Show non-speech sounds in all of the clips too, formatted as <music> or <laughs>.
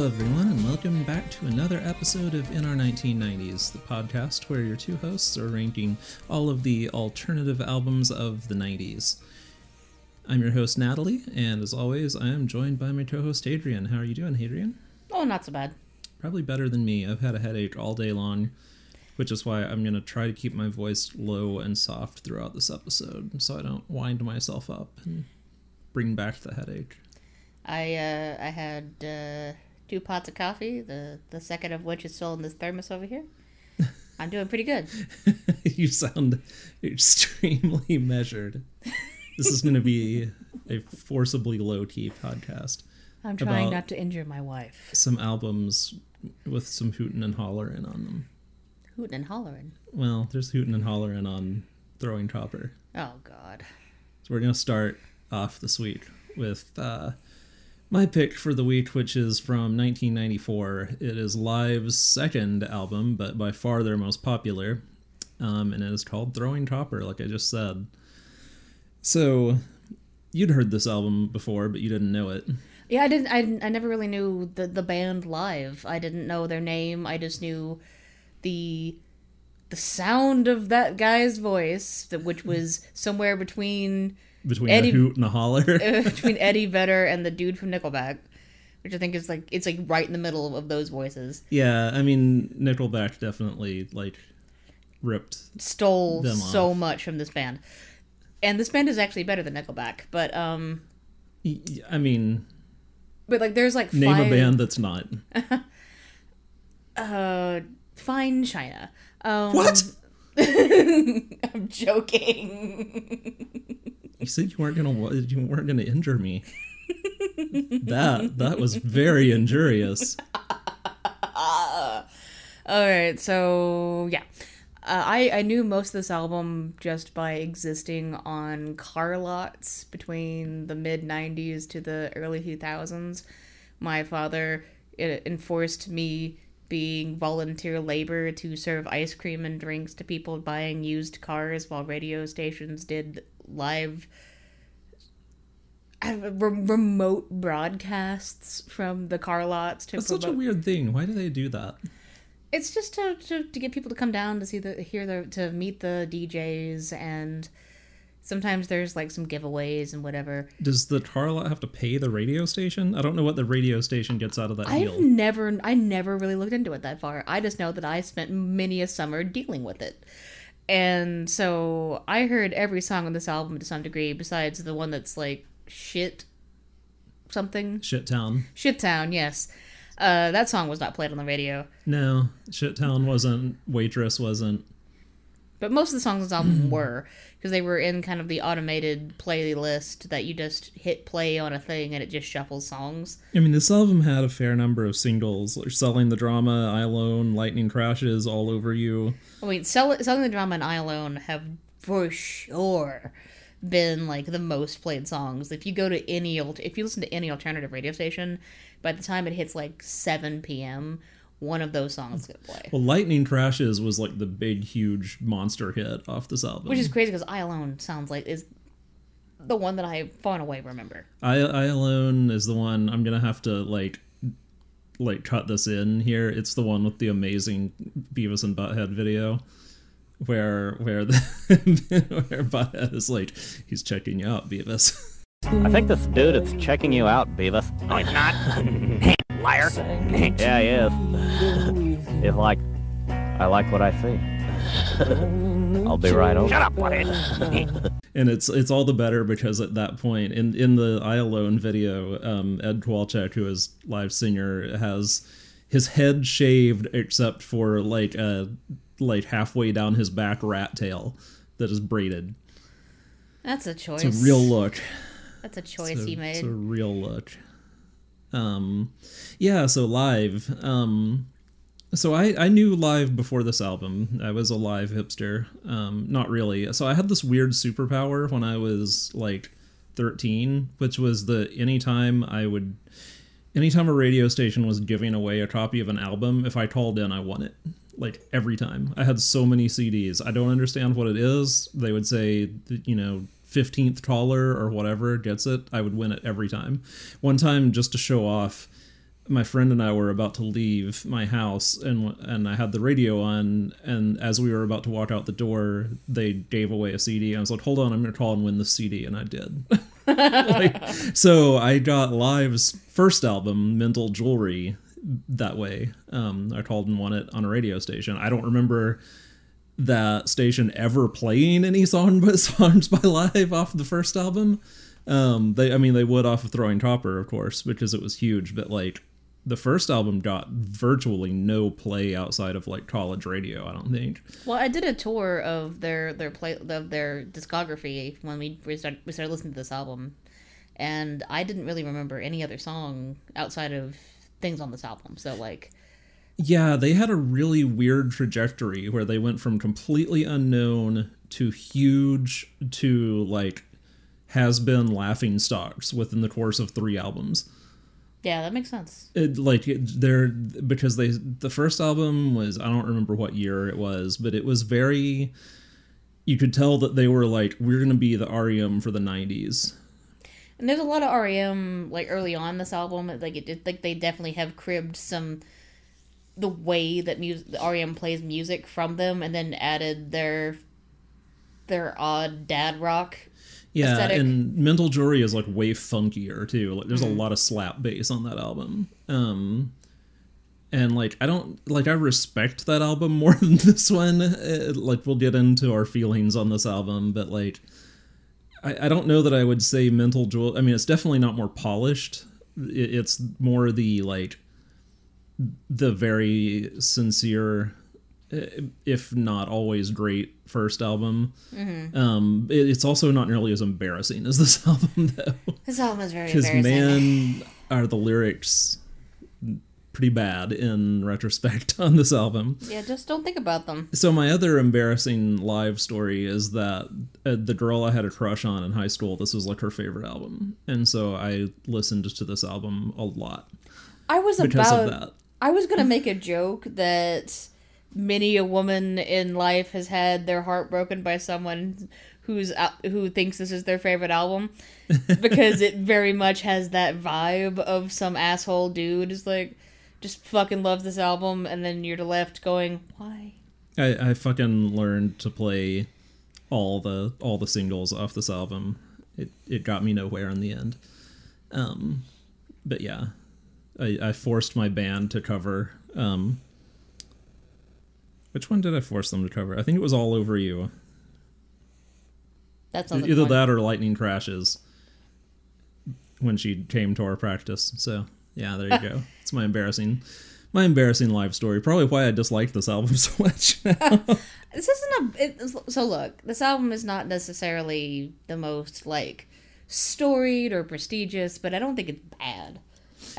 Hello, everyone, and welcome back to another episode of In Our 1990s, the podcast where your two hosts are ranking all of the alternative albums of the 90s. I'm your host, Natalie, and as always, I am joined by my co host, Adrian. How are you doing, Adrian? Oh, not so bad. Probably better than me. I've had a headache all day long, which is why I'm going to try to keep my voice low and soft throughout this episode so I don't wind myself up and bring back the headache. I uh, I had uh, two pots of coffee. The the second of which is still in this thermos over here. I'm doing pretty good. <laughs> you sound extremely measured. This is going to be a forcibly low key podcast. I'm trying not to injure my wife. Some albums with some hootin' and hollerin' on them. Hooting and hollering. Well, there's hootin' and hollerin' on Throwing Copper. Oh God. So we're going to start off this week with uh, my pick for the week, which is from 1994. It is Live's second album, but by far their most popular. Um, and it is called Throwing Copper, like I just said. So you'd heard this album before, but you didn't know it. Yeah, I didn't. I, I never really knew the the band live. I didn't know their name. I just knew the the sound of that guy's voice, which was somewhere between Between Eddie- a hoot and a holler. <laughs> <laughs> between Eddie Vedder and the dude from Nickelback, which I think is like it's like right in the middle of those voices. yeah, I mean, Nickelback definitely, like, ripped. Stole so much from this band, and this band is actually better than Nickelback. But um, I mean, but like there's like name five, a band that's not. <laughs> Uh, Fine China. Um, What? I'm joking. <laughs> You said you weren't gonna you weren't gonna injure me. that that was very injurious. <laughs> All right, so yeah. Uh, I, I knew most of this album just by existing on car lots between the mid 90s to the early 2000s. My father uh, enforced me being volunteer labor to serve ice cream and drinks to people buying used cars while radio stations did live re- remote broadcasts from the car lots to That's such a weird thing. Why do they do that? it's just to, to, to get people to come down to see the hear the to meet the DJs and sometimes there's like some giveaways and whatever. Does the car lot have to pay the radio station? I don't know what the radio station gets out of that I've deal. never I never really looked into it that far. I just know that I spent many a summer dealing with it. And so I heard every song on this album to some degree besides the one that's like shit something. Shit Town. Shit Town, yes. Uh, that song was not played on the radio. No, Shit Town wasn't. Waitress wasn't. But most of the songs on this album hmm. were because they were in kind of the automated playlist that you just hit play on a thing and it just shuffles songs. I mean, this album had a fair number of singles. like Selling the Drama, I Alone, Lightning Crashes, All Over You. I mean, Sell- Selling the Drama and I Alone have for sure been like the most played songs. If you go to any alt- if you listen to any alternative radio station, by the time it hits like 7 p.m., one of those songs is gonna play. Well, Lightning Crashes was like the big, huge monster hit off this album. Which is crazy because I Alone sounds like is the one that I far and away remember. I I alone is the one I'm gonna have to like like cut this in here. It's the one with the amazing Beavis and Butthead video where where the <laughs> where Butthead is like he's checking you out, Beavis. I think this dude is checking you out, Beavis. No, he's not. <laughs> Liar. <laughs> yeah, he is. <laughs> He's like, I like what I see. I'll be right over. Shut up, butthead. <laughs> and it's it's all the better because at that point in in the I Alone video, um, Ed Kowalczyk, who is live singer, has his head shaved except for like a like halfway down his back rat tail that is braided. That's a choice. It's a real look. That's a choice a- he made. It's a real look. Um, yeah. So live. Um, so I I knew live before this album. I was a live hipster. Um, not really. So I had this weird superpower when I was like thirteen, which was the anytime I would. Anytime a radio station was giving away a copy of an album, if I called in, I won it. Like every time. I had so many CDs. I don't understand what it is. They would say, you know, 15th caller or whatever gets it. I would win it every time. One time, just to show off, my friend and I were about to leave my house, and and I had the radio on, and as we were about to walk out the door, they gave away a CD. I was like, "Hold on, I'm gonna call and win the CD," and I did. <laughs> like, so I got Live's first album, Mental Jewelry, that way. Um, I called and won it on a radio station. I don't remember that station ever playing any song but <laughs> songs by Live off the first album. Um, they, I mean, they would off of Throwing Copper, of course, because it was huge. But like, the first album got virtually no play outside of like college radio. I don't think. Well, I did a tour of their their play of their discography when we started, we started listening to this album, and I didn't really remember any other song outside of things on this album. So like, Yeah, they had a really weird trajectory where they went from completely unknown to huge to like has been laughing stocks within the course of three albums. yeah, that makes sense. it, like they're because they the first album was I don't remember what year it was, but it was very you could tell that they were like we're gonna be the REM for the '90s. And there's a lot of REM like early on this album. Like it, it like they definitely have cribbed some the way that music REM plays music from them, and then added their their odd dad rock. Yeah, Aesthetic. and Mental Jewelry is like way funkier too. Like there's a lot of slap bass on that album. Um and like I don't like I respect that album <laughs> more than this one. Uh, like we'll get into our feelings on this album, but like I, I don't know that I would say Mental Jewel. I mean, it's definitely not more polished. It, it's more the like the very sincere, uh, if not always great first album. Um, it, it's also not nearly as embarrassing as this <laughs> album though, This album is very because man, are the lyrics pretty bad in retrospect <laughs> on this album. yeah, just don't think about them. So my other embarrassing live story is that uh, the girl I had a crush on in high school, this was like her favorite album, and so I listened to this album a lot I was because about. I was gonna make a <laughs> joke that many a woman in life has had their heart broken by someone who's who thinks this is their favorite album because it <laughs> very much has that vibe of some asshole dude is like just fucking loves this album and then you're left going why I, I fucking learned to play all the all the singles off this album. It it got me nowhere in the end. Um, but yeah, I, I forced my band to cover. Um, which one did I force them to cover? I think it was all over you. that's Either that or lightning crashes. When she came to our practice, so yeah, there you go. <laughs> It's my embarrassing, my embarrassing live story. Probably why I disliked this album <laughs> so much. <laughs> this isn't a it, so look this album is not necessarily the most like storied or prestigious but i don't think it's bad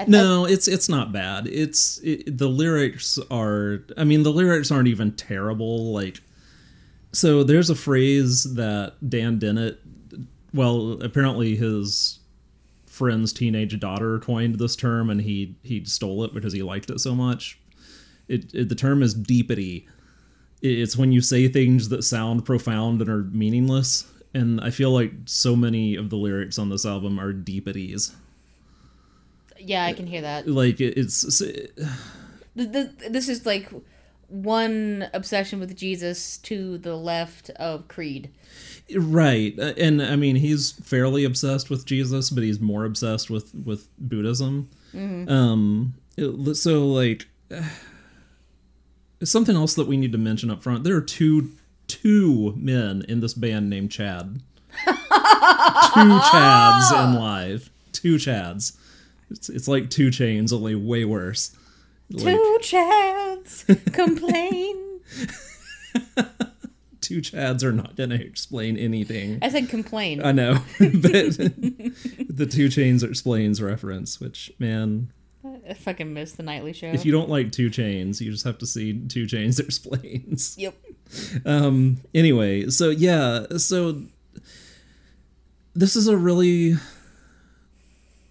No, it's it's not bad. It's it, the lyrics are. I mean, the lyrics aren't even terrible. Like, so there's a phrase that Dan Dennett, well, apparently his friend's teenage daughter coined this term, and he he stole it because he liked it so much. It, it the term is deepity. It's when you say things that sound profound and are meaningless. And I feel like so many of the lyrics on this album are deepities. Yeah i can hear that Like it, it's th- th- this is like one obsession with Jesus to the left of Creed. Right, uh, and I mean he's fairly obsessed with Jesus, but he's more obsessed with with Buddhism. Um, it- so like, something else that we need to mention up front: there are two two men in this band named Chad. <laughs> two Chads in live. Two Chads. It's it's like two chains, only way worse. Like, Two Chads complain. <laughs> two Chads are not gonna explain anything. I said complain. I know, <laughs> but <laughs> the Two Chains explains reference, which man, I fucking missed the nightly show. if you don't like Two Chains, you just have to see Two Chains explains. yep. Um. Anyway, so yeah, so this is a really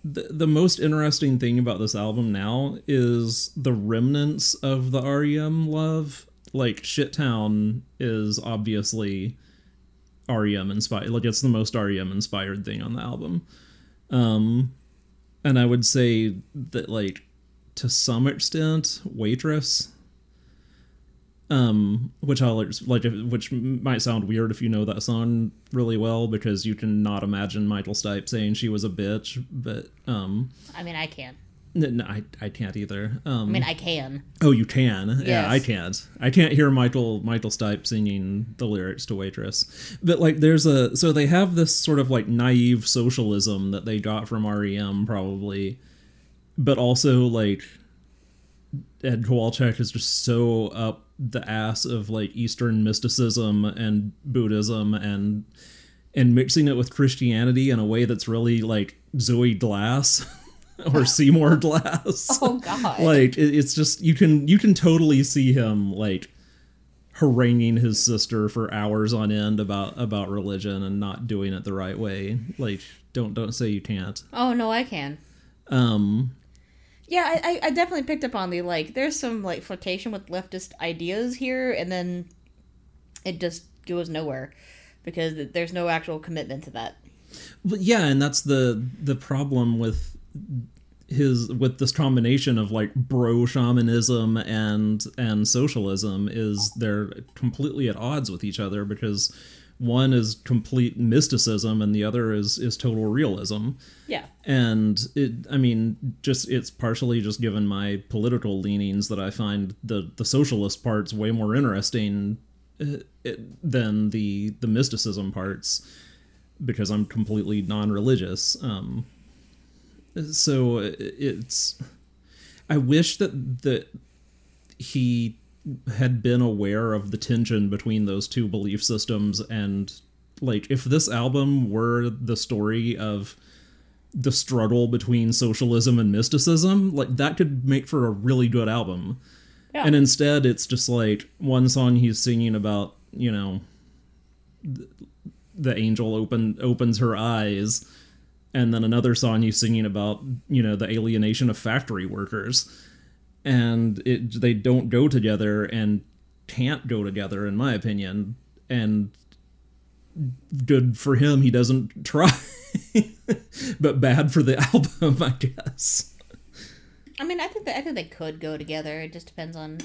the, the most interesting thing about this album now is the remnants of the REM love. Like Shittown is obviously REM inspired. Like it's the most REM inspired thing on the album. Um and I would say that like to some extent waitress um which i'll like which might sound weird if you know that song really well because you can not imagine michael stipe saying she was a bitch but um I mean, I can't. no, I, I can't either. Um I mean, I can. oh you can? Yeah i can't. I can't hear michael michael stipe singing the lyrics to waitress. But like there's a so they have this sort of like naive socialism that they got from rem probably. But also like Ed Kowalczyk is just so up the ass of like Eastern mysticism and Buddhism and and mixing it with Christianity in a way that's really like Zooey Glass <laughs> or Seymour Glass. <laughs> Oh God. like it, it's just you can you can totally see him like haranguing his sister for hours on end about about religion and not doing it the right way. Like don't don't say you can't. oh no, I can. Um Yeah, I, I- definitely picked up on the like. There's some like flirtation with leftist ideas here, and then it just goes nowhere because there's no actual commitment to that. But yeah, and that's the the problem with his with this combination of like bro shamanism and and socialism is they're completely at odds with each other because one is complete mysticism and the other is is total realism Yeah. and it i mean just it's partially just given my political leanings that i find the the socialist parts way more interesting uh, than the the mysticism parts because i'm completely non-religious um so it's i wish that that he had been aware of the tension between those two belief systems and like if this album were the story of the struggle between socialism and mysticism, like that could make for a really good album. Yeah. And instead, it's just like one song he's singing about, you know, the angel open opens her eyes, and then another song he's singing about, you know, the alienation of factory workers, and it they don't go together and can't go together, in my opinion, and good for him he doesn't <laughs> try but bad for the <laughs> album i guess I mean, I think that I think they could go together. It just depends on.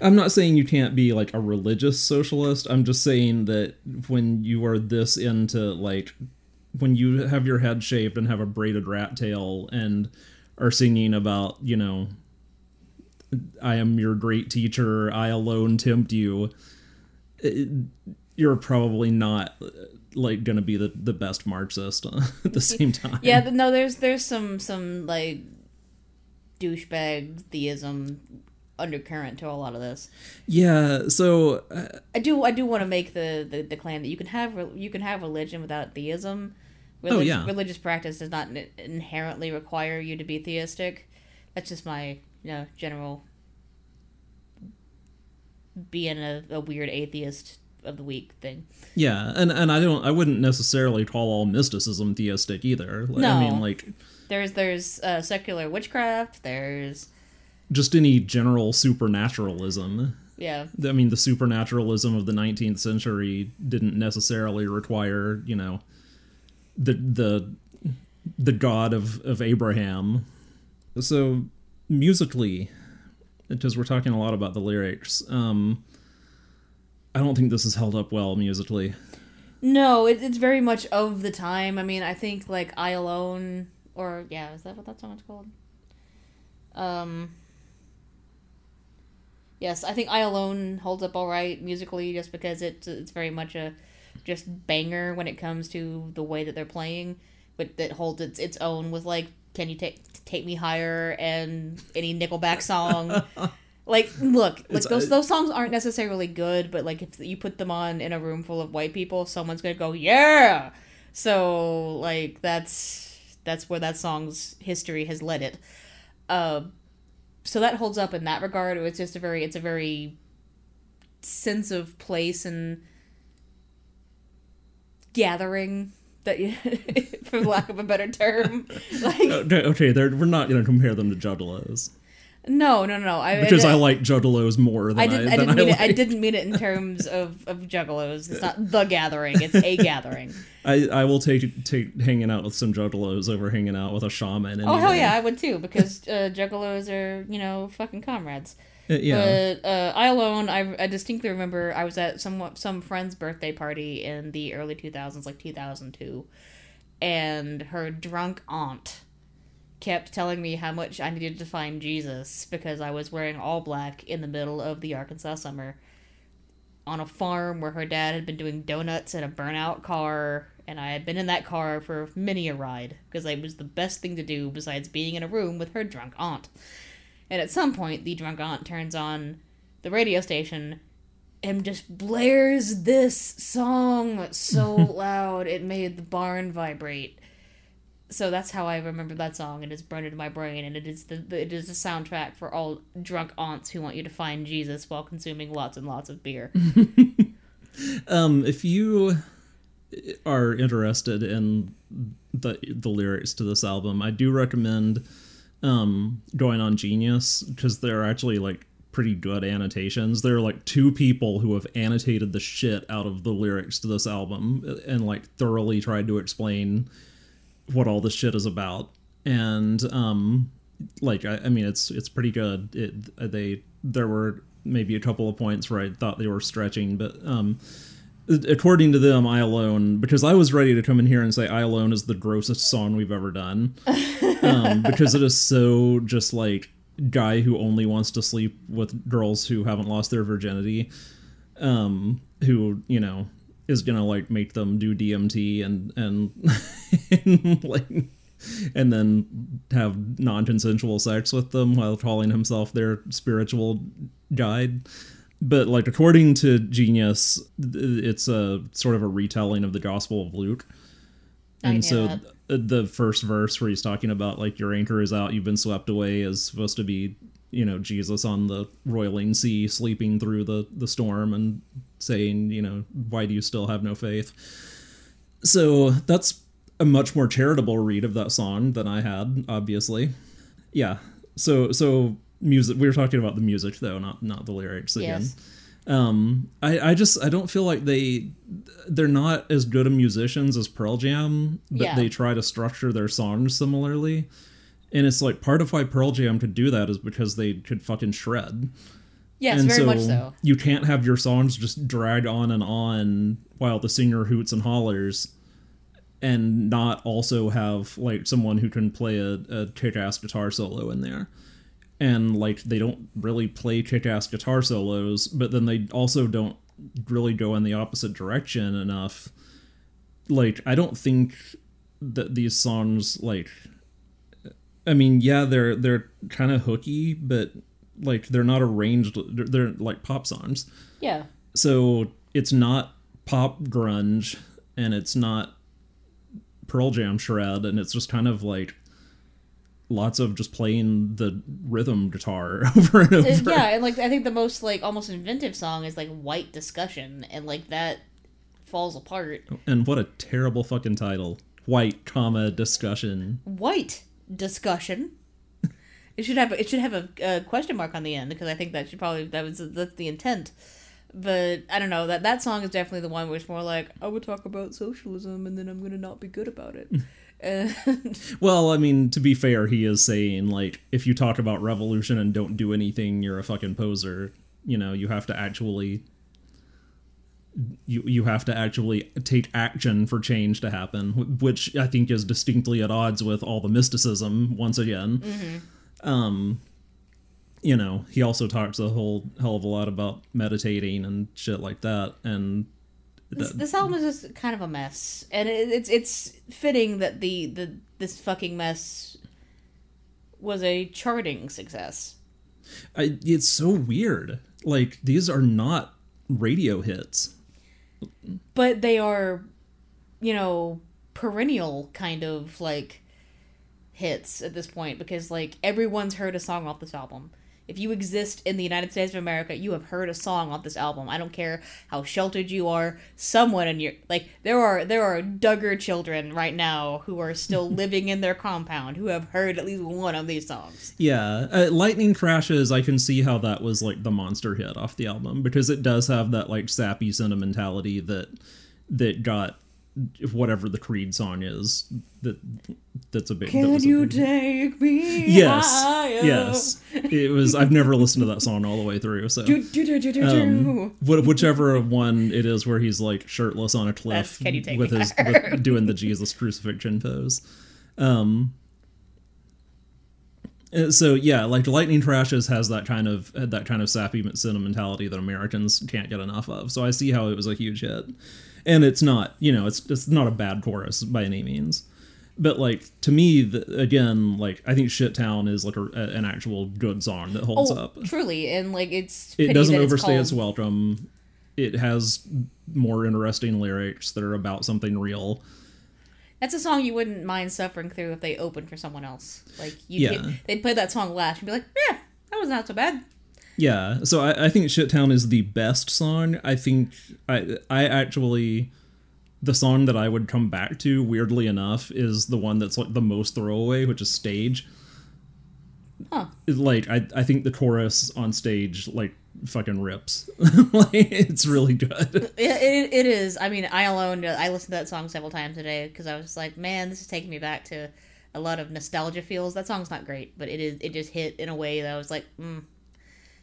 i'm not saying you can't be like a religious socialist i'm just saying that when you are this into like when you have your head shaved and have a braided rat tail and are singing about you know i am your great teacher i alone tempt you uh, you're probably not uh, like gonna be the, the best marxist uh, <laughs> at the same <laughs> time Yeah, no, there's there's some some like douchebag theism undercurrent to a lot of this. Yeah, so uh, I do I do want to make the, the the claim that you can have you can have religion without theism. Oh, yeah. Religious practice does not inherently require you to be theistic. That's just my you know general being a, a weird atheist of the week thing. yeah, and and I don't I wouldn't necessarily call all mysticism theistic either. Like, I mean like There's there's uh, secular witchcraft. There's just any general supernaturalism. yeah I mean the supernaturalism of the 19th century didn't necessarily require, you know, the the the god of of Abraham. So musically because we're talking a lot about the lyrics. Um I don't think this is held up well musically. No, it, it's very much of the time. I mean, I think like I Alone or yeah, is that what that song's called? Um Yes, I think I Alone holds up all right musically just because it's it's very much a just banger when it comes to the way that they're playing, but that holds its its own with like Can You Take Take Me Higher and any Nickelback song. <laughs> Like, look, like It's- those those songs aren't necessarily good, but like if you put them on in a room full of white people, someone's gonna go, yeah. So like that's that's where that song's history has led it. Uh, so that holds up in that regard. It's just a very it's a very sense of place and gathering that you, <laughs> for lack of a better term, <laughs> like Okay, okay we're not going to compare them to Juggalos. No, no, no. I, because I, like juggalos more than I, I didn't. I, than didn't mean like. it. I didn't mean it in terms of of juggalos. It's not the gathering. It's a <laughs> gathering. I, I will take take hanging out with some juggalos over hanging out with a shaman. Oh hell yeah, I would too because uh, juggalos are you know fucking comrades. Uh, yeah. But uh, I alone, I, I distinctly remember I was at some some friend's birthday party in the early two thousands, like two thousand two, and her drunk aunt kept telling me how much I needed to find Jesus because I was wearing all black in the middle of the Arkansas summer on a farm where her dad had been doing donuts in a burnout car and I had been in that car for many a ride because it was the best thing to do besides being in a room with her drunk aunt. And at some point, the drunk aunt turns on the radio station and just blares this song so <laughs> loud it made the barn vibrate. So that's how I remember that song. And It is burned into my brain, and it is the, the it is the soundtrack for all drunk aunts who want you to find Jesus while consuming lots and lots of beer. <laughs> Um, if you are interested in the the lyrics to this album, I do recommend um going on Genius because they're actually like pretty good annotations. There are like two people who have annotated the shit out of the lyrics to this album and like thoroughly tried to explain what all this shit is about. And um like I, I mean it's it's pretty good. It they there were maybe a couple of points where I thought they were stretching, but um according to them, I Alone, because I was ready to come in here and say I Alone is the grossest song we've ever done. <laughs> um, because it is so just like guy who only wants to sleep with girls who haven't lost their virginity, um, who, you know, is gonna like make them do DMT and and, and <laughs> like and then have non-consensual sex with them while calling himself their spiritual guide but like according to genius it's a sort of a retelling of the gospel of luke and so that. Th- the first verse where he's talking about like your anchor is out you've been swept away is supposed to be you know jesus on the roiling sea sleeping through the the storm and saying you know why do you still have no faith? So that's a much more charitable read of that song than i had obviously. Yeah. So so music we were talking about the music though not not the lyrics again. Yes. Um i i just i don't feel like they they're not as good of musicians as pearl jam but Yeah. they try to structure their songs similarly and it's like part of why pearl jam could do that is because they could fucking shred Yes, and very so, much so. you can't have your songs just drag on and on while the singer hoots and hollers and not also have like someone who can play a, a kick-ass guitar solo in there and like they don't really play kick-ass guitar solos but then they also don't really go in the opposite direction enough like i don't think that these songs like i mean yeah they're they're kind of hooky but like they're not arranged they're, they're like pop songs Yeah. so it's not pop grunge and it's not pearl jam shred and it's just kind of like lots of just playing the rhythm guitar <laughs> over and over yeah, and like I think the most like almost inventive song is like White Discussion, and like that falls apart. and what a terrible fucking title white comma discussion White Discussion. It should have it should have a, a question mark on the end because I think that should probably that was that's the intent. But I don't know that that song is definitely the one where it's more like I would talk about socialism and then I'm gonna not be good about it. <laughs> <laughs> well i mean to be fair he is saying like if you talk about revolution and don't do anything you're a fucking poser. You know you have to actually you you have to actually take action for change to happen which i think is distinctly at odds with all the mysticism once again. Um you know he also talks a whole hell of a lot about meditating and shit like that and this, this album is just kind of a mess, and it, it's it's fitting that the the this fucking mess was a charting success. I, it's so weird. Like these are not radio hits. But they are you know perennial kind of like hits at this point because like everyone's heard a song off this album If you exist in the United States of America, you have heard a song off this album. I don't care how sheltered you are. Someone in your like there are there are Duggar children right now who are still <laughs> living in their compound who have heard at least one of these songs. Yeah, uh, Lightning Crashes. I can see how that was like the monster hit off the album because it does have that like sappy sentimentality that that got whatever the Creed song is that that's a big. that Can was a you big- take me Yes, higher? yes. It was. I've never listened to that song all the way through. So Do, do, do, do, do, um, do. whichever one it is where he's like shirtless on a cliff Can You Take with his with, doing the Jesus crucifixion pose. Um uh, so yeah, like Lightning Crashes has that kind of that kind of sappy sentimentality that Americans can't get enough of. So I see how it was a huge hit, and it's not you know it's it's not a bad chorus by any means, but like to me the, again like I think Shit Town is like a, a- an actual good song that holds Oh, up truly, and like it's it doesn't overstay it's its, welcome it has more interesting lyrics that are about something real That's a song you wouldn't mind suffering through if they opened for someone else. Like you, Yeah. they'd play that song last and be like, "Yeah, that was not so bad." Yeah so i, I think shittown is the best song i think i i actually the song that i would come back to weirdly enough is the one that's like the most throwaway which is stage Huh. Like i i think the chorus on stage like fucking rips <laughs> like it's really good <laughs> It, it, it is. I mean, I alone, I listened to that song several times today because I was just like, man, this is taking me back to a lot of nostalgia feels. That song's not great, but it is. It just hit in a way that I was like, mm,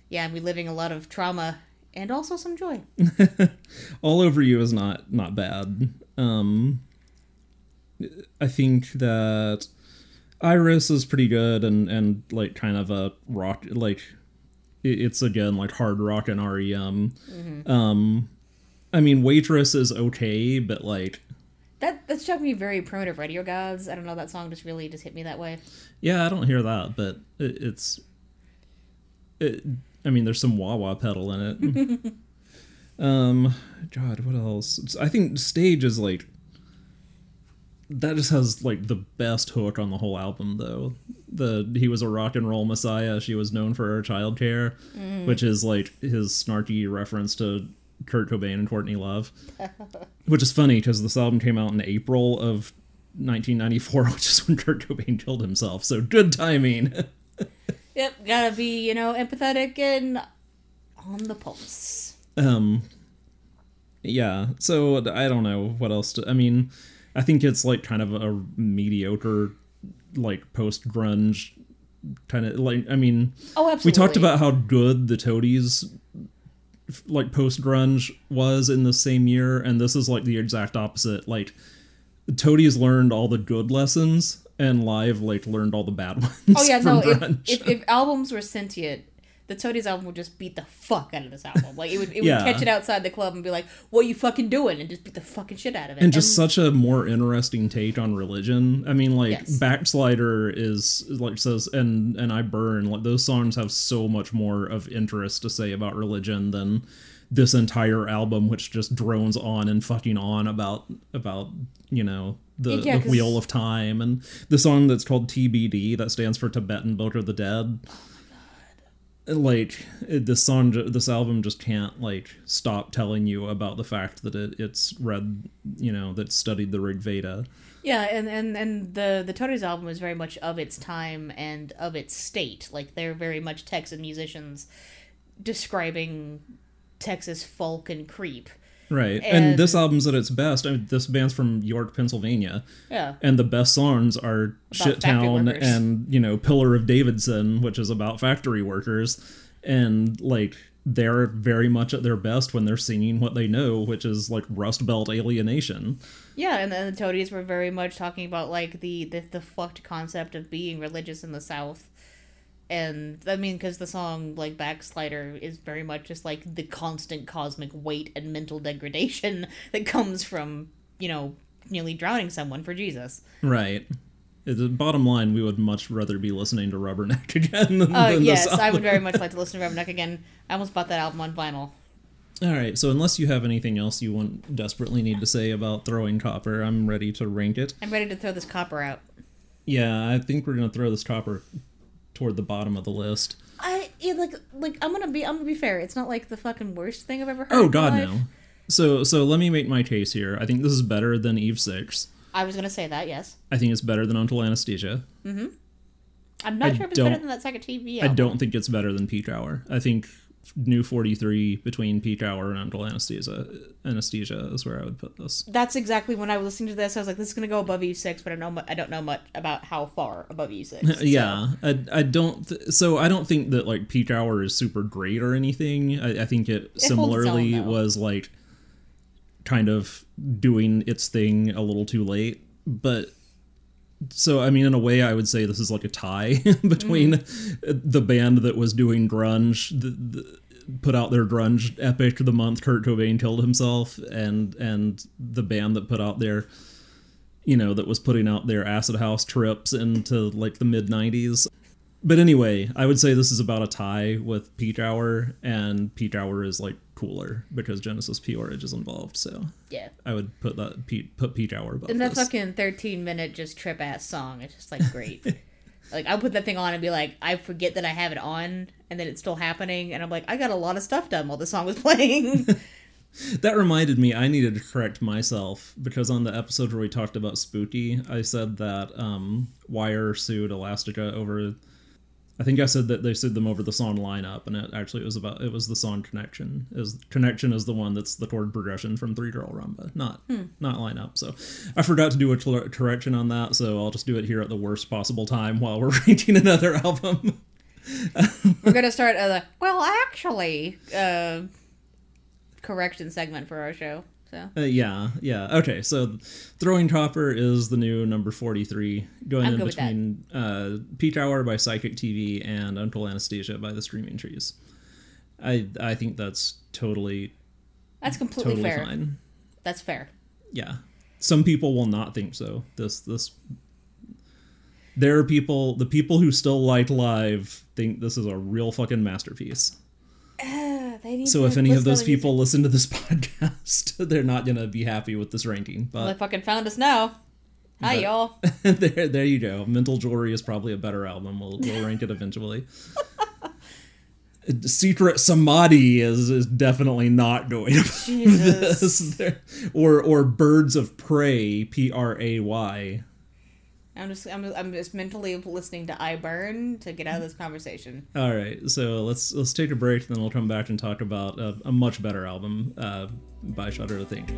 yeah, I'm reliving a lot of trauma and also some joy. <laughs> all over you is not not bad um i think that iris is pretty good and and like kind of a rock like it's again like hard rock and rem um i mean waitress is okay but like That that struck me very primitive radio gods. I don't know. That song just really just hit me that way. yeah i don't hear that but it, it's it, i mean there's some wah wah pedal in it. <laughs> Um god what else? I think stage is like that just has like the best hook on the whole album though. The he was a rock and roll messiah. She was known for her childcare which is like his snarky reference to kurt cobain and courtney love <laughs> which is funny because this album came out in april of 1994 <laughs> which is when kurt cobain killed himself. So good timing Yep, gotta be you know empathetic and on the pulse. um yeah so i don't know what else to i mean i think it's like kind of a mediocre like post grunge kind of like i mean Oh, absolutely. we talked about how good the toadies like post grunge was in the same year and this is like the exact opposite like the toadies learned all the good lessons and live like learned all the bad <laughs> ones Oh yeah, no. If, if if albums were sentient, the Toadies album would just beat the fuck out of this album. Like it would it Yeah. would catch it outside the club and be like, "What you fucking doing?" and just beat the fucking shit out of it. and just such a more interesting take on religion. I mean, like Yes. Backslider is like says, and and I burn. Like those songs have so much more of interest to say about religion than this entire album, which just drones on and fucking on about about you know the, Yeah, the wheel of time and the song that's called TBD that stands for Tibetan Book of the Dead. Oh my god. like this song, this album just can't like stop telling you about the fact that it, it's read, you know, that studied the Rig Veda. yeah, and and and the the Toadies album is very much of its time and of its state. Like they're very much Texan musicians describing Texas folk and creep. Right. And, And- this album's at its best. I mean, this band's from York, Pennsylvania. Yeah. And the best songs are Shit factory Town and, you know, Pillar of Davidson, which is about factory workers. And, like, they're very much at their best when they're singing what they know, which is, like, Rust Belt alienation. Yeah, and then the Toadies were very much talking about like the the, the fucked concept of being religious in the South, and I mean because the song like Backslider is very much just like the constant cosmic weight and mental degradation <laughs> that comes from you know nearly drowning someone for Jesus. Right. The bottom line, we would much rather be listening to Rubberneck <laughs> again than, Uh, than yes, I would very much like to <laughs> listen to Rubberneck again. I almost bought that album on vinyl. All right, so unless you have anything else you want desperately need to say about throwing copper, I'm ready to rank it. I'm ready to throw this copper out. Yeah, I think we're gonna throw this copper toward the bottom of the list. I yeah, like like I'm gonna be I'm gonna be fair. It's not like the fucking worst thing I've ever heard. Oh in my God, life. no. So so let me make my case here. I think this is better than Eve Six. I was gonna say that. Yes, I think it's better than Uncle Anesthesia. Mm-hmm. I'm not I sure if it's better than that second TV. I don't think it's better than Peak Hour. I think New Forty Three between peak Hour and Uncle Anesthesia Anesthesia is where I would put this. That's exactly when I was listening to this. I was like, "This is gonna go above E6," but I know mu- I don't know much about how far above E6. <laughs> so- Yeah, I, I don't. Th- so I don't think that like peak Hour is super great or anything. I, I think it, its similarly was like kind of doing its thing a little too late. But so I mean, in a way, I would say this is like a tie <laughs> between Mm. the band that was doing grunge. The, the, put out their grunge epic the month Kurt Cobain killed himself and and the band that put out their you know, that was putting out their acid house trips into like the mid 90s. But anyway, I would say this is about a tie with Peak Hour, and Peak Hour is like cooler because Genesis P-Orridge is involved. So yeah. I would put that put Peak Hour above And that this. fucking 13 minute just trip ass song, it's just like great. <laughs> like I put that thing on and be like, I forget that I have it on, and then it's still happening, and I'm like, I got a lot of stuff done while the song was playing. <laughs> That reminded me, I needed to correct myself because on the episode where we talked about Spooky, I said that um, Wire sued Elastica over. I think I said that they sued them over the song lineup, and it actually was about it was the song Connection. Is Connection is the one that's the chord progression from Three Girl Rhumba, not not lineup. So I forgot to do a correction on that, so I'll just do it here at the worst possible time while we're <laughs> rating another album. We're gonna start a well, actually, uh, correction segment for our show. So Uh, yeah, yeah. Okay, so Throwing Copper is the new number 43, going I'm in good with that. between uh, Peak Hour by Psychic TV and Uncle Anesthesia by The Screaming Trees. I I think that's totally that's completely totally fair. fine. That's fair. Yeah. Some people will not think so. This this there are people the people who still like live think this is a real fucking masterpiece. Uh, <sighs> they need So to if any of those people listen to this <laughs> podcast, <laughs> they're not gonna be happy with this ranking. well, But they fucking found us now. Hi, But- y'all. <laughs> there, there you go. Mental Jewelry is probably a better album. We'll, we'll rank it eventually. Secret Samadhi is, is definitely not going to be this. There- Or or Birds of Prey, P R A Y. I'm just, I'm, I'm just mentally listening to I Burn to get out of this conversation. All right, so let's let's take a break, and then we'll come back and talk about a, a much better album uh, by Shudder to Think.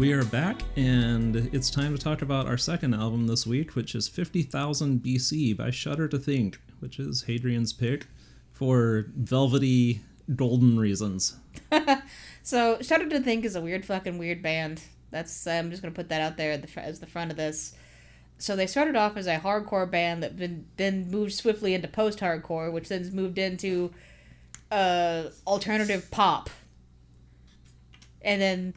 We are back, and it's time to talk about our second album this week, which is 50,000 BC by Shudder to Think, which is Hadrian's pick for velvety, golden reasons. <laughs> So, Shudder to Think is a weird fucking weird band. That's I'm just gonna put that out there as the front of this. So they started off as a hardcore band that been, then moved swiftly into post-hardcore, which then moved into uh, alternative pop. And then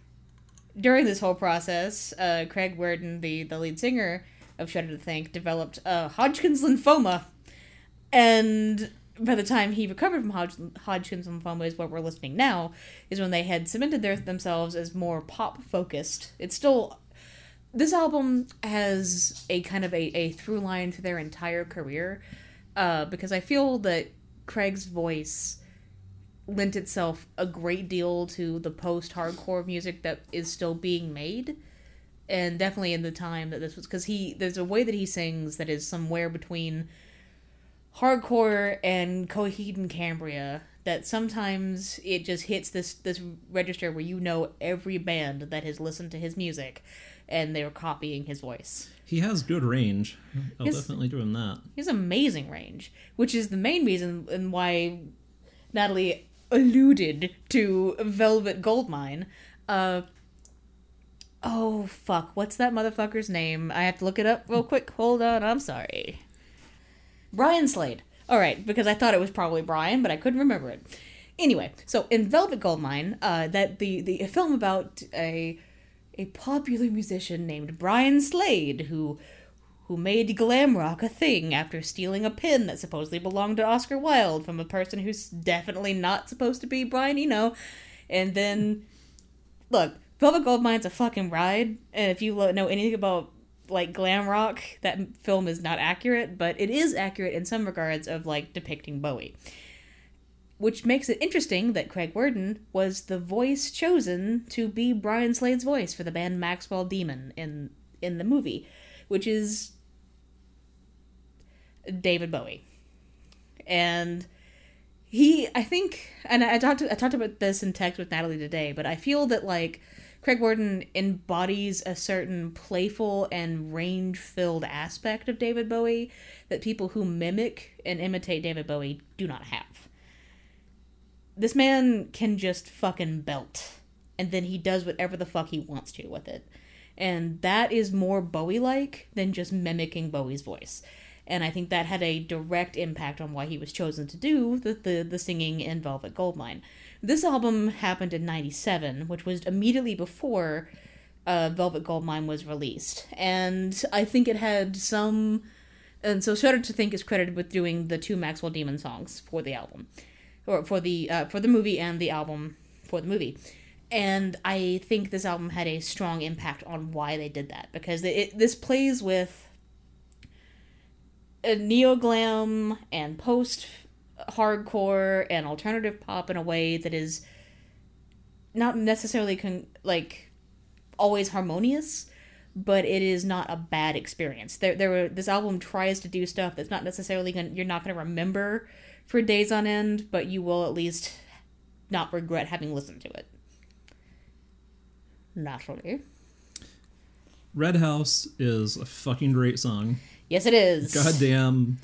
during this whole process, uh, Craig Wedren, the, the lead singer of Shudder to Think, developed uh, Hodgkin's lymphoma. And by the time he recovered from Hodg- Hodgkin's lymphoma, is what we're listening now, is when they had cemented their, themselves as more pop focused. It's still. This album has a kind of a, a through line through their entire career uh, because I feel that Craig's voice lent itself a great deal to the post hardcore music that is still being made and definitely in the time that this was because he there's a way that he sings that is somewhere between hardcore and coheed and cambria that sometimes it just hits this this register where you know every band that has listened to his music and they're copying his voice He has good range. I'll definitely give him that. he has amazing range, which is the main reason and why Natalie alluded to Velvet Goldmine. Uh, oh fuck, what's that motherfucker's name? I have to look it up real quick. Hold on, I'm sorry. Brian Slade. All right, because I thought it was probably Brian, but I couldn't remember it. Anyway, so in Velvet Goldmine, uh, that the the film about a a popular musician named Brian Slade who who made glam rock a thing after stealing a pin that supposedly belonged to Oscar Wilde from a person who's definitely not supposed to be Brian Eno. And then, look, Velvet Goldmine's a fucking ride, and if you know anything about like glam rock, that film is not accurate, but it is accurate in some regards of like depicting Bowie. Which makes it interesting that Craig Wedren was the voice chosen to be Brian Slade's voice for the band Maxwell Demon in in the movie, which is David Bowie. And he I think and I talked I talked about this in text with Natalie today, but I feel that like Craig Wedren embodies a certain playful and range filled aspect of David Bowie that people who mimic and imitate David Bowie do not have. This man can just fucking belt, and then he does whatever the fuck he wants to with it. And that is more Bowie like than just mimicking Bowie's voice. And I think that had a direct impact on why he was chosen to do the, the, the singing in Velvet Goldmine. This album happened in 97, which was immediately before uh, Velvet Goldmine was released. And I think it had some. And so Shudder to Think is credited with doing the two Maxwell Demon songs for the album. Or for the uh, for the movie and the album for the movie. And I think this album had a strong impact on why they did that because it, this plays with a neo glam and post hardcore and alternative pop in a way that is not necessarily con- like always harmonious but it is not a bad experience. There there were, this album tries to do stuff that's not necessarily going to you're not going to remember for days on end but you will at least not regret having listened to it. Naturally. Red House is a fucking great song. Yes it is Goddamn,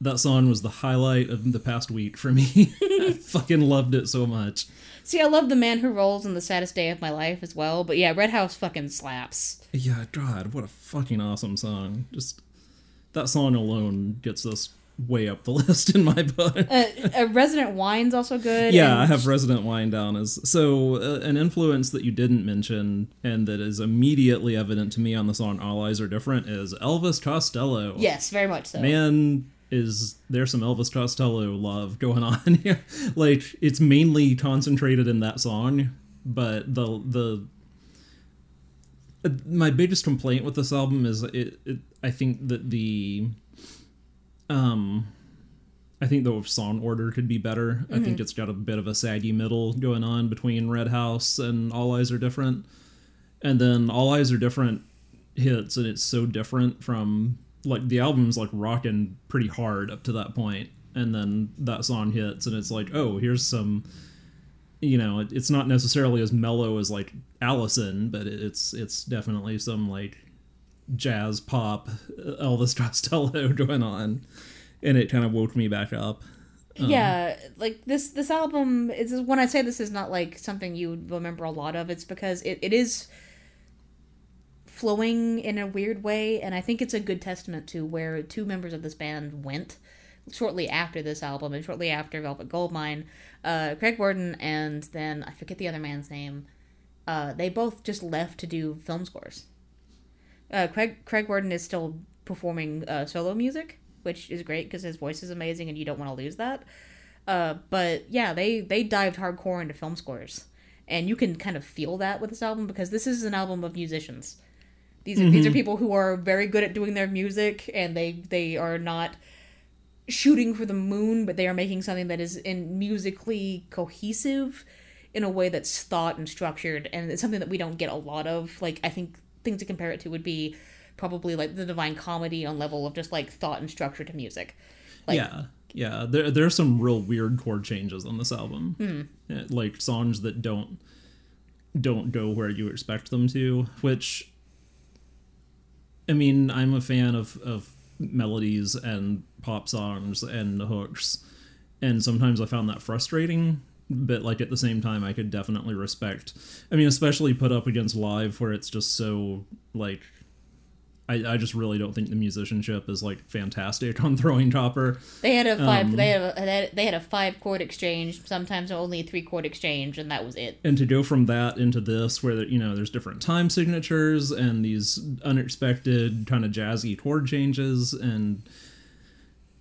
that song was the highlight of the past week for me. <laughs> I fucking loved it so much. see i love the man who rolls on the saddest day of my life as well but yeah red house fucking slaps Yeah, God, what a fucking awesome song. Just that song alone gets us way up the <laughs> list in my book. uh, uh, resident wine's also good yeah, I have Resident Wine down as so uh, an influence that you didn't mention and that is immediately evident to me on the song "All Eyes Are Different" is Elvis Costello. yes very much so man is there's some Elvis Costello love going <laughs> on here. like it's mainly concentrated in that song, but the the uh, my biggest complaint with this album is it, it I think that the um I think the song order could be better. I think it's got a bit of a saggy middle going on between Red House and All Eyes Are Different. And then All Eyes Are Different hits and it's so different from like the album's like rocking pretty hard up to that point and then that song hits and it's like oh here's some you know it, it's not necessarily as mellow as like allison but it, it's it's definitely some like jazz pop elvis <laughs> costello going on and it kind of woke me back up. Yeah like this this album is when i say this is not like something you remember a lot of it's because it, it is flowing in a weird way and i think it's a good testament to where two members of this band went shortly after this album and shortly after velvet goldmine. Uh, craig wedren and then i forget the other man's name uh, they both just left to do film scores uh, craig craig wedren is still performing uh, solo music which is great because his voice is amazing and you don't want to lose that uh, but yeah, they they dived hardcore into film scores, and you can kind of feel that with this album because this is an album of musicians. These are these are people who are very good at doing their music, and they they are not shooting for the moon, but they are making something that is in musically cohesive in a way that's thought and structured, and it's something that we don't get a lot of. Like I think things to compare it to would be probably like the Divine Comedy on level of just like thought and structure to music. Like, yeah yeah there there's some real weird chord changes on this album Hmm. Like songs that don't don't go where you expect them to which i mean i'm a fan of of melodies and pop songs and hooks and sometimes i found that frustrating but like at the same time i could definitely respect i mean especially put up against live where it's just so like I, I just really don't think the musicianship is like fantastic on throwing Copper. They had a five. Um, they had a, they had- they had a five chord exchange. Sometimes only a three chord exchange, and that was it. and to go from that into this where you know there's different time signatures and these unexpected kind of jazzy chord changes and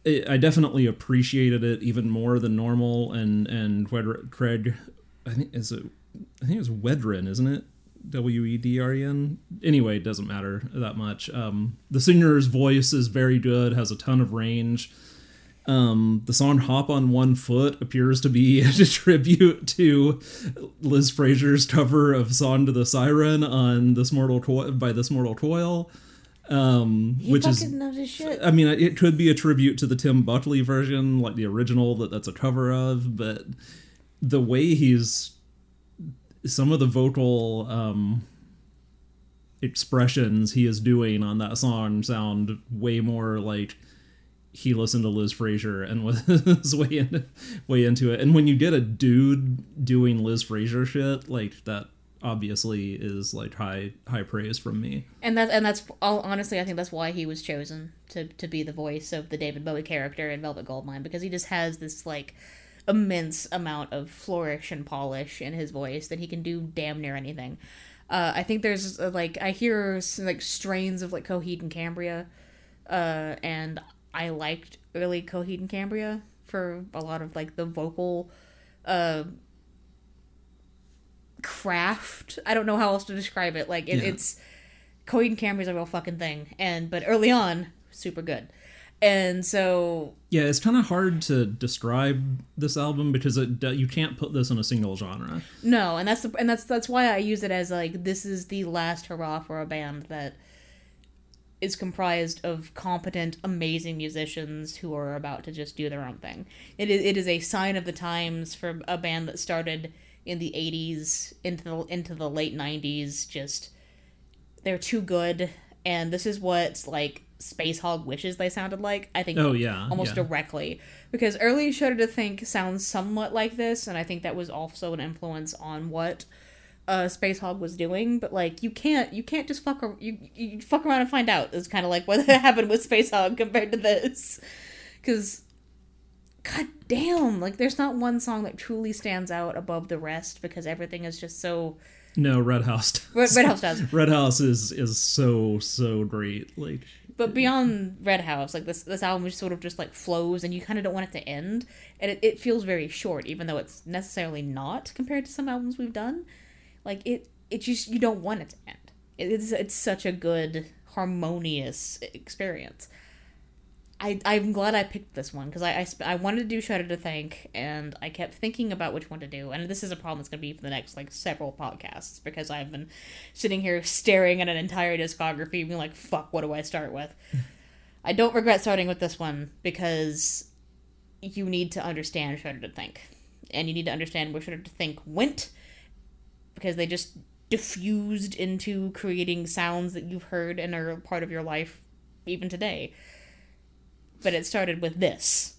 it, i definitely appreciated it even more than normal and and craig i think is it i think it's wedren isn't it? W-e-d-r-e-n anyway it doesn't matter that much. Um, the singer's voice is very good has a ton of range. Um, the song "Hop on One Foot" appears to be <laughs> a tribute to Liz Fraser's cover of "Song to the Siren" on "This Mortal Coil" by "This Mortal Coil," um, He which fucking is, knows his shit. I mean, it could be a tribute to the Tim Buckley version, like the original that that's a cover of, but the way he's some of the vocal um, expressions he is doing on that song sound way more like he listened to Liz Fraser and <laughs> was way into, way into it. And when you get a dude doing Liz Fraser shit, like that obviously is like high high praise from me. And that and that's all honestly, I think that's why he was chosen to to be the voice of the David Bowie character in Velvet Goldmine because he just has this like immense amount of flourish and polish in his voice that he can do damn near anything. Uh, I think there's uh, like I hear some, like strains of like Coheed and Cambria, uh, and I liked early Coheed and Cambria for a lot of like the vocal uh, craft. I don't know how else to describe it. Like it, Yeah. it's Coheed and Cambria's a real fucking thing, and but early on, super good. And so Yeah, it's kind of hard to describe this album because it you can't put this in a single genre. no, and that's the and that's that's why I use it as like this is the last hurrah for a band that is comprised of competent, amazing musicians who are about to just do their own thing. It is it is a sign of the times for a band that started in the '80s into the into the late '90s. Just they're too good, and this is what like Spacehog wishes they sounded like. I think. Oh, yeah, almost yeah. directly because early Shudder to Think sounds somewhat like this, and I think that was also an influence on what uh, Spacehog was doing. But like, you can't you can't just fuck you you fuck around and find out. Is kind of like what <laughs> happened with Spacehog compared to this, because. God damn! Like, there's not one song that truly stands out above the rest because everything is just so. No, Red House. does. Red, House does, <laughs> Red House is is so so great. Like but beyond Red House, like this this album just sort of just like flows, and you kind of don't want it to end, and it, it feels very short, even though it's necessarily not compared to some albums we've done. Like it, it just you don't want it to end. It, it's it's such a good harmonious experience. I, I'm glad I picked this one because I, I, sp- I wanted to do Shudder to Think and I kept thinking about which one to do. And this is a problem that's going to be for the next like several podcasts because I've been sitting here staring at an entire discography being like, fuck, what do I start with? <laughs> I don't regret starting with this one because you need to understand Shudder to Think. And you need to understand where Shudder to Think went because they just diffused into creating sounds that you've heard and are part of your life even today. But it started with this.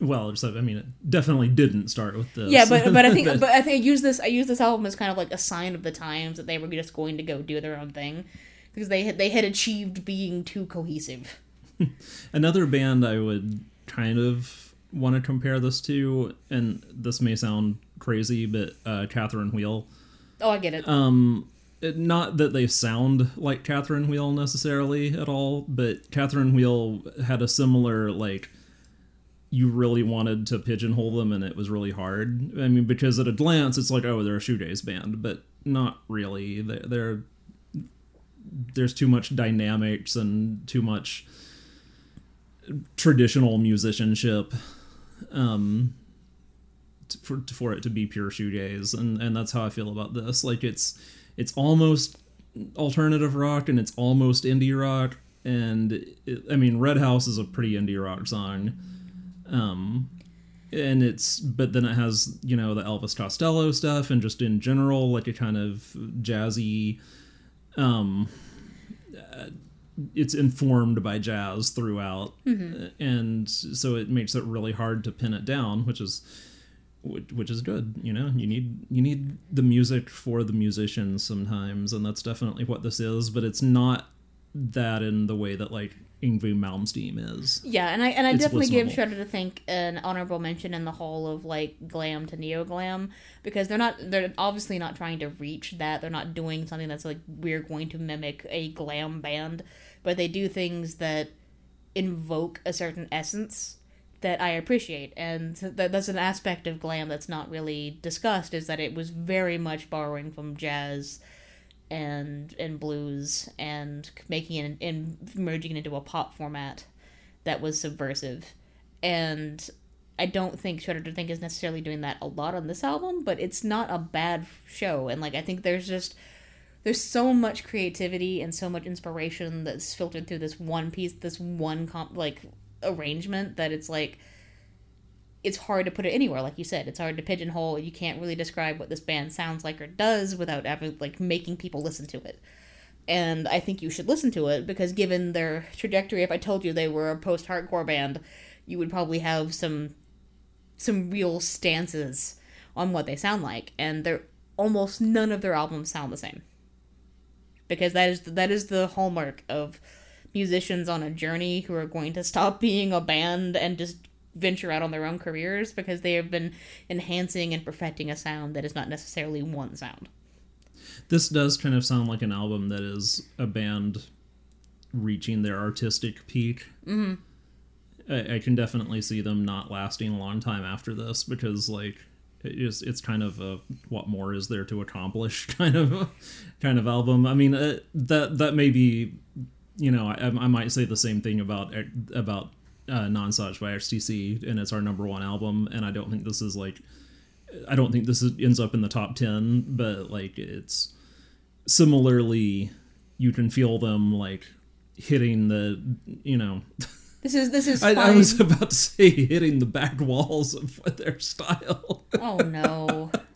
well, so I mean, it definitely didn't start with this. Yeah, but but I think <laughs> but I think I use this I use this album as kind of like a sign of the times that they were just going to go do their own thing because they had they had achieved being too cohesive. <laughs> Another band I would kind of want to compare this to, and this may sound crazy, but uh, Catherine Wheel. Oh, I get it. Um, it- not that they sound like Catherine Wheel necessarily at all, but Catherine Wheel had a similar like. You really wanted to pigeonhole them, and it was really hard. I mean, because at a glance, it's like, oh, they're a shoegaze band, but not really. They're, they're there's too much dynamics and too much traditional musicianship um for for it to be pure shoegaze and and that's how I feel about this like it's it's almost alternative rock and it's almost indie rock. And it, I mean Red House is a pretty indie rock song. Um and it's but then it has you know the Elvis Costello stuff and just in general like a kind of jazzy um it's informed by jazz throughout. And so it makes it really hard to pin it down which is which which is good you know you need you need the music for the musicians sometimes and that's definitely what this is but it's not that in the way that like Yngwie Malmsteen is. Yeah, and I and I It's definitely give. Shudder to Think an honorable mention in the hall of like glam to neo glam because they're not they're obviously not trying to reach that. They're not doing something that's like we're going to mimic a glam band, but they do things that invoke a certain essence that I appreciate, and that that's an aspect of glam that's not really discussed. Is that it was very much borrowing from jazz and and blues and making it and merging it into a pop format that was subversive and i don't think shudder to think is necessarily doing that a lot on this album but it's not a bad show and like i think there's just there's so much creativity and so much inspiration that's filtered through this one piece this one comp like arrangement that it's like it's hard to put it anywhere. Like you said it's hard to pigeonhole. You can't really describe what this band sounds like or does without ever like making people listen to it. And i think you should listen to it because given their trajectory if i told you they were a post-hardcore band you would probably have some some real stances on what they sound like. And they're almost none of their albums sound the same. Because that is that is the hallmark of musicians on a journey who are going to stop <laughs> being a band and just venture out on their own careers because they have been enhancing and perfecting a sound that is not necessarily one sound. This does kind of sound like an album that is a band reaching their artistic peak. Mm-hmm. I, I can definitely see them not lasting a long time after this because, like, it is it's kind of a what more is there to accomplish <laughs> kind of kind of album. I mean, uh, that that may be, you know, I, I might say the same thing about about uh, Non-Such by XTC, and it's our number one album, and I don't think this is like. I don't think this is, ends up in the top 10, but like it's similarly you can feel them like hitting the you know This is this is <laughs> I. I was about to say hitting the back walls of their style Oh no. <laughs>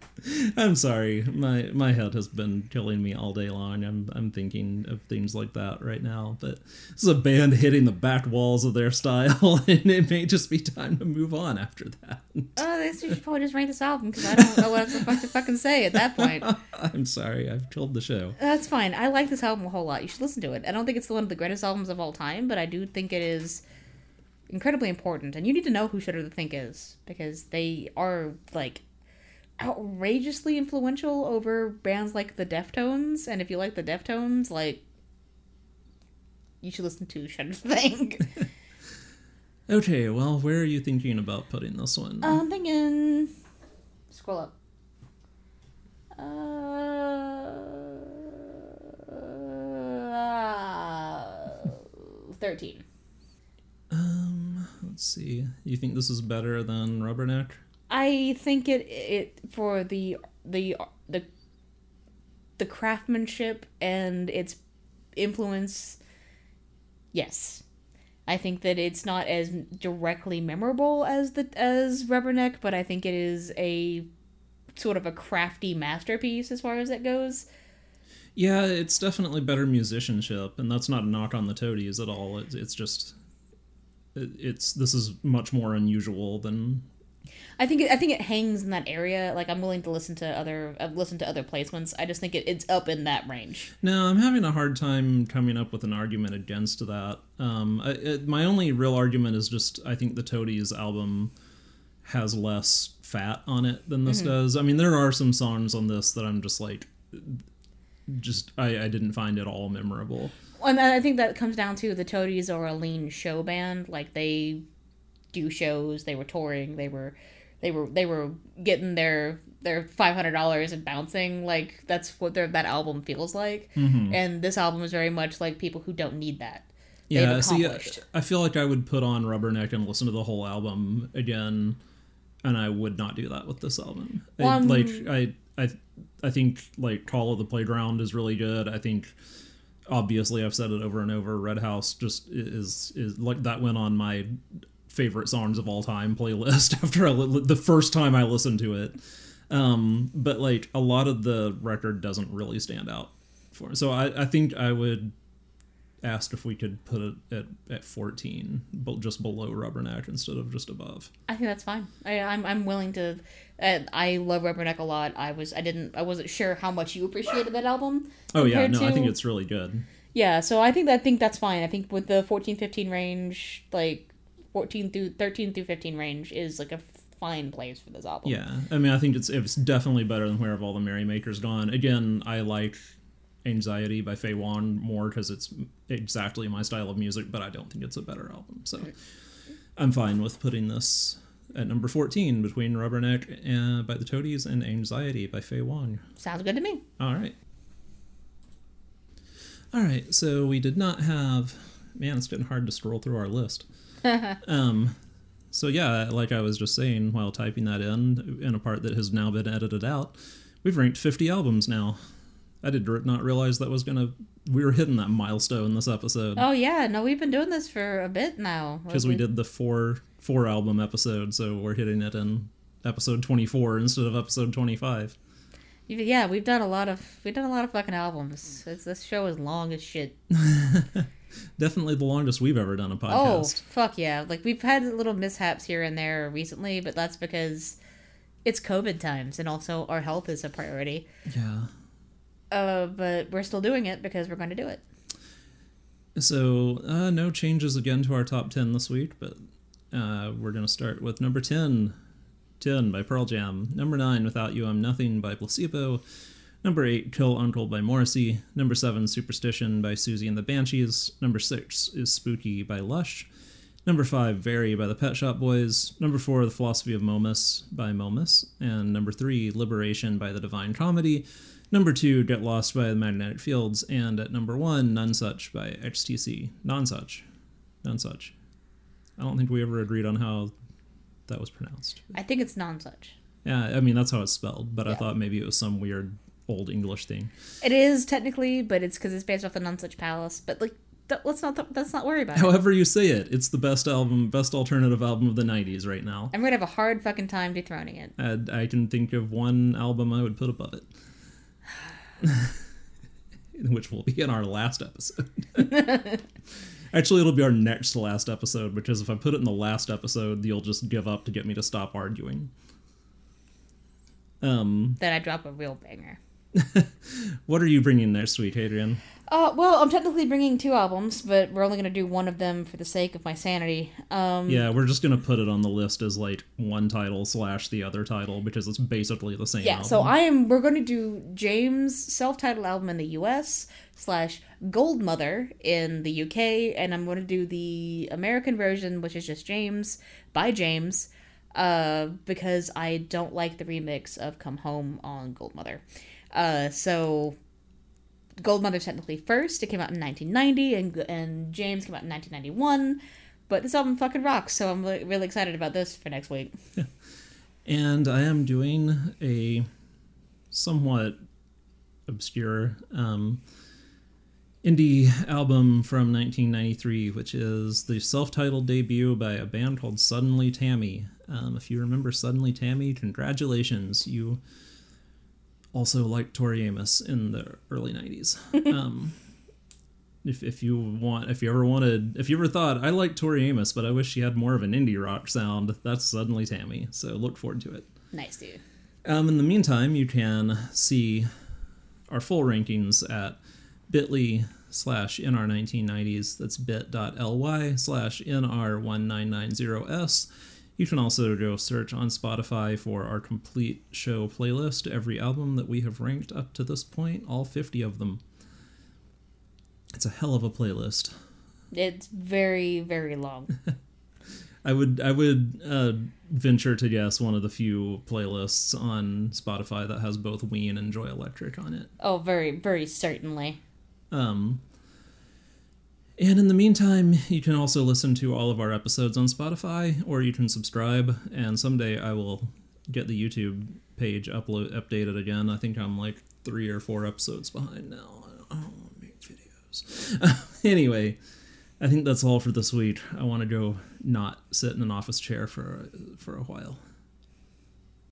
i'm sorry my my head has been killing me all day long i'm i'm thinking of things like that right now but this is a band hitting the back walls of their style <laughs> and it may just be time to move on after that Oh, they should probably just rank this album because I don't know what else the fuck to fucking say at that point. <laughs> i'm sorry i've killed the show That's fine. I like this album a whole lot. You should listen to it. I don't think it's one of the greatest albums of all time, but I do think it is incredibly important. And you need to know who Shudder to Think is because they are like outrageously influential over bands like the Deftones. And if you like the Deftones, like you should listen to Shudder to Think. <laughs> okay well where are you thinking about putting this one I'm thinking. Scroll up. Uh, thirteen. Um, let's see. You think this is better than Rubberneck? I think it it for the the the the craftsmanship and its influence. Yes, I think that it's not as directly memorable as the as Rubberneck, but I think it is a sort of a crafty masterpiece as far as it goes. Yeah, it's definitely better musicianship, and that's not a knock on the Toadies at all. It's, it's just, it's this is much more unusual than. I think it, I think it hangs in that area. Like I'm willing to listen to other uh, listen to other placements. I just think it, it's up in that range. No, I'm having a hard time coming up with an argument against that. Um, I, it, my only real argument is just I think the Toadies album has less fat on it than this does. I mean, there are some songs on this that I'm just like, just I, I didn't find at all memorable. And I think that comes down to the Toadies are a lean show band. Like they do shows. They were touring. They were they were they were getting their their five hundred dollars and bouncing. Like that's what their that album feels like. And this album is very much like people who don't need that. Yeah, see, I. I feel like I would put on Rubberneck and listen to the whole album again, and I would not do that with this album. I- um, like I, I, I think like Call of the Playground is really good. I think obviously I've said it over and over. Red House just is is like that went on my favorite songs of all time playlist <laughs> after li- the first time I listened to it. Um, but like a lot of the record doesn't really stand out for. So I, I think I would asked if we could put it at, at 14 but just below rubberneck instead of just above I think that's fine. I, I'm I'm willing to. Uh, I love Rubberneck a lot. I was I didn't I wasn't sure how much you appreciated that album. oh yeah no i think it's really good Yeah, so I think I think that's fine. I think with the 14 15 range, like 14 through 13 through 15 range is like a fine place for this album. Yeah, I mean, I think it's it's definitely better than Where Have All the Merrymakers Gone. Again, I like Anxiety by Faye Wong more because it's exactly my style of music, but I don't think it's a better album. So I'm fine with putting this at number 14 between Rubberneck and, by the Toadies and Anxiety by Faye Wong. Sounds good to me. All right. All right, so we did not have. Man, it's getting hard to scroll through our list. <laughs> um, so yeah, like I was just saying while typing that in, in a part that has now been edited out, we've ranked 50 albums now. I did not realize that was gonna. We were hitting that milestone this episode Oh yeah, no, we've been doing this for a bit now. because we did the four four album episode, so we're hitting it in episode 24 instead of episode 25. Yeah, we've done a lot of we've done a lot of fucking albums. It's, this show is long as shit. <laughs> Definitely the longest we've ever done a podcast. Oh podcast. fuck yeah! Like we've had little mishaps here and there recently, but that's because it's COVID times and also our health is a priority. Yeah. Uh, but we're still doing it because we're going to do it. So, uh, no changes again to our top 10 this week, but uh, we're going to start with number 10, 10 by Pearl Jam. Number 9, Without You I'm Nothing by Placebo. Number 8, Kill Uncle by Morrissey. Number 7, Superstition by Siouxsie and the Banshees. Number 6 is Spooky by Lush. Number 5, Very by the Pet Shop Boys. Number 4, The Philosophy of Momus by Momus. And number 3, Liberation by the Divine Comedy. Number 2, Get Lost by the Magnetic Fields. And at number 1, None Such by XTC. Non Such. None Such. I don't think we ever agreed on how that was pronounced. I think it's non-such. Yeah, I mean, that's how it's spelled, but I thought maybe it was some weird old English thing. It is technically, but it's because it's based off the non-such palace. But like, th- let's not th- let's not worry about it. However you say it, it's the best album, best alternative album of the 90s right now. I'm gonna have a hard fucking time dethroning it. And I can think of one album I would put above it. <sighs> <laughs> Which will be in our last episode. <laughs> Actually, it'll be our next to last episode because if I put it in the last episode, you'll just give up to get me to stop arguing. Um, Then I drop a real banger. <laughs> what are you bringing next week, Adrian? Uh, well, I'm technically bringing two albums, but we're only gonna do one of them for the sake of my sanity. Um, Yeah, we're just gonna put it on the list as like one title slash the other title because it's basically the same. Yeah, album. so I am. We're going to do James' self-titled album in the U.S. slash Gold Mother in the U.K. and I'm going to do the American version, which is just James by James, uh, because I don't like the remix of "Come Home" on Gold Mother. Uh, so Gold Mother's technically first. It came out in 1990, and and James came out in 1991. But this album fucking rocks, so I'm really, excited about this for next week. and I am doing a somewhat obscure um, indie album from 1993, which is the self-titled debut by a band called Suddenly Tammy. Um, if you remember Suddenly Tammy, congratulations, you also liked Tori Amos in the early 90s. <laughs> um, if, if you want, if you ever wanted, if you ever thought I like Tori Amos, but I wish she had more of an indie rock sound, that's Suddenly Tammy. So look forward to it. Nice, dude. Um, in the meantime, you can see our full rankings at bit.ly slash nr1990s. That's bit.ly slash nr1990s. You can also go search on Spotify for our complete show playlist, every album that we have ranked up to this point, all 50 of them. It's a hell of a playlist. It's very, very long. <laughs> I would I would uh, venture to guess one of the few playlists on Spotify that has both Ween and Joy Electric on it. Oh, very, very certainly. Um, and in the meantime, you can also listen to all of our episodes on Spotify, or you can subscribe. And someday I will get the YouTube page upload updated again. I think I'm like three or four episodes behind now. I don't want to make videos. <laughs> anyway, I think that's all for this week. I want to go not sit in an office chair for for a while.